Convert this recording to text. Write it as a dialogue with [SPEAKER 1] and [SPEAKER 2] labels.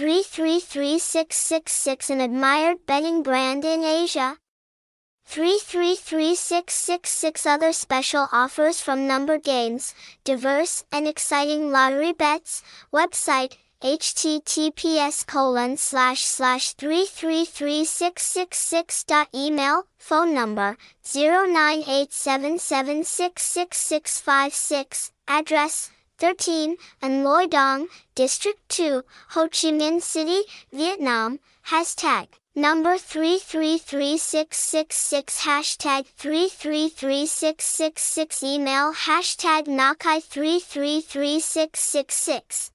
[SPEAKER 1] 333666 an admired betting brand in Asia. 333666 other special offers from number games, diverse and exciting lottery bets, website, https colon slash slash 333666 dot email phone number 0987766656 address 13 An Loi Dong District 2 Ho Chi Minh City Vietnam. Hashtag number 333666 hashtag 333666 email hashtag nhacai 333666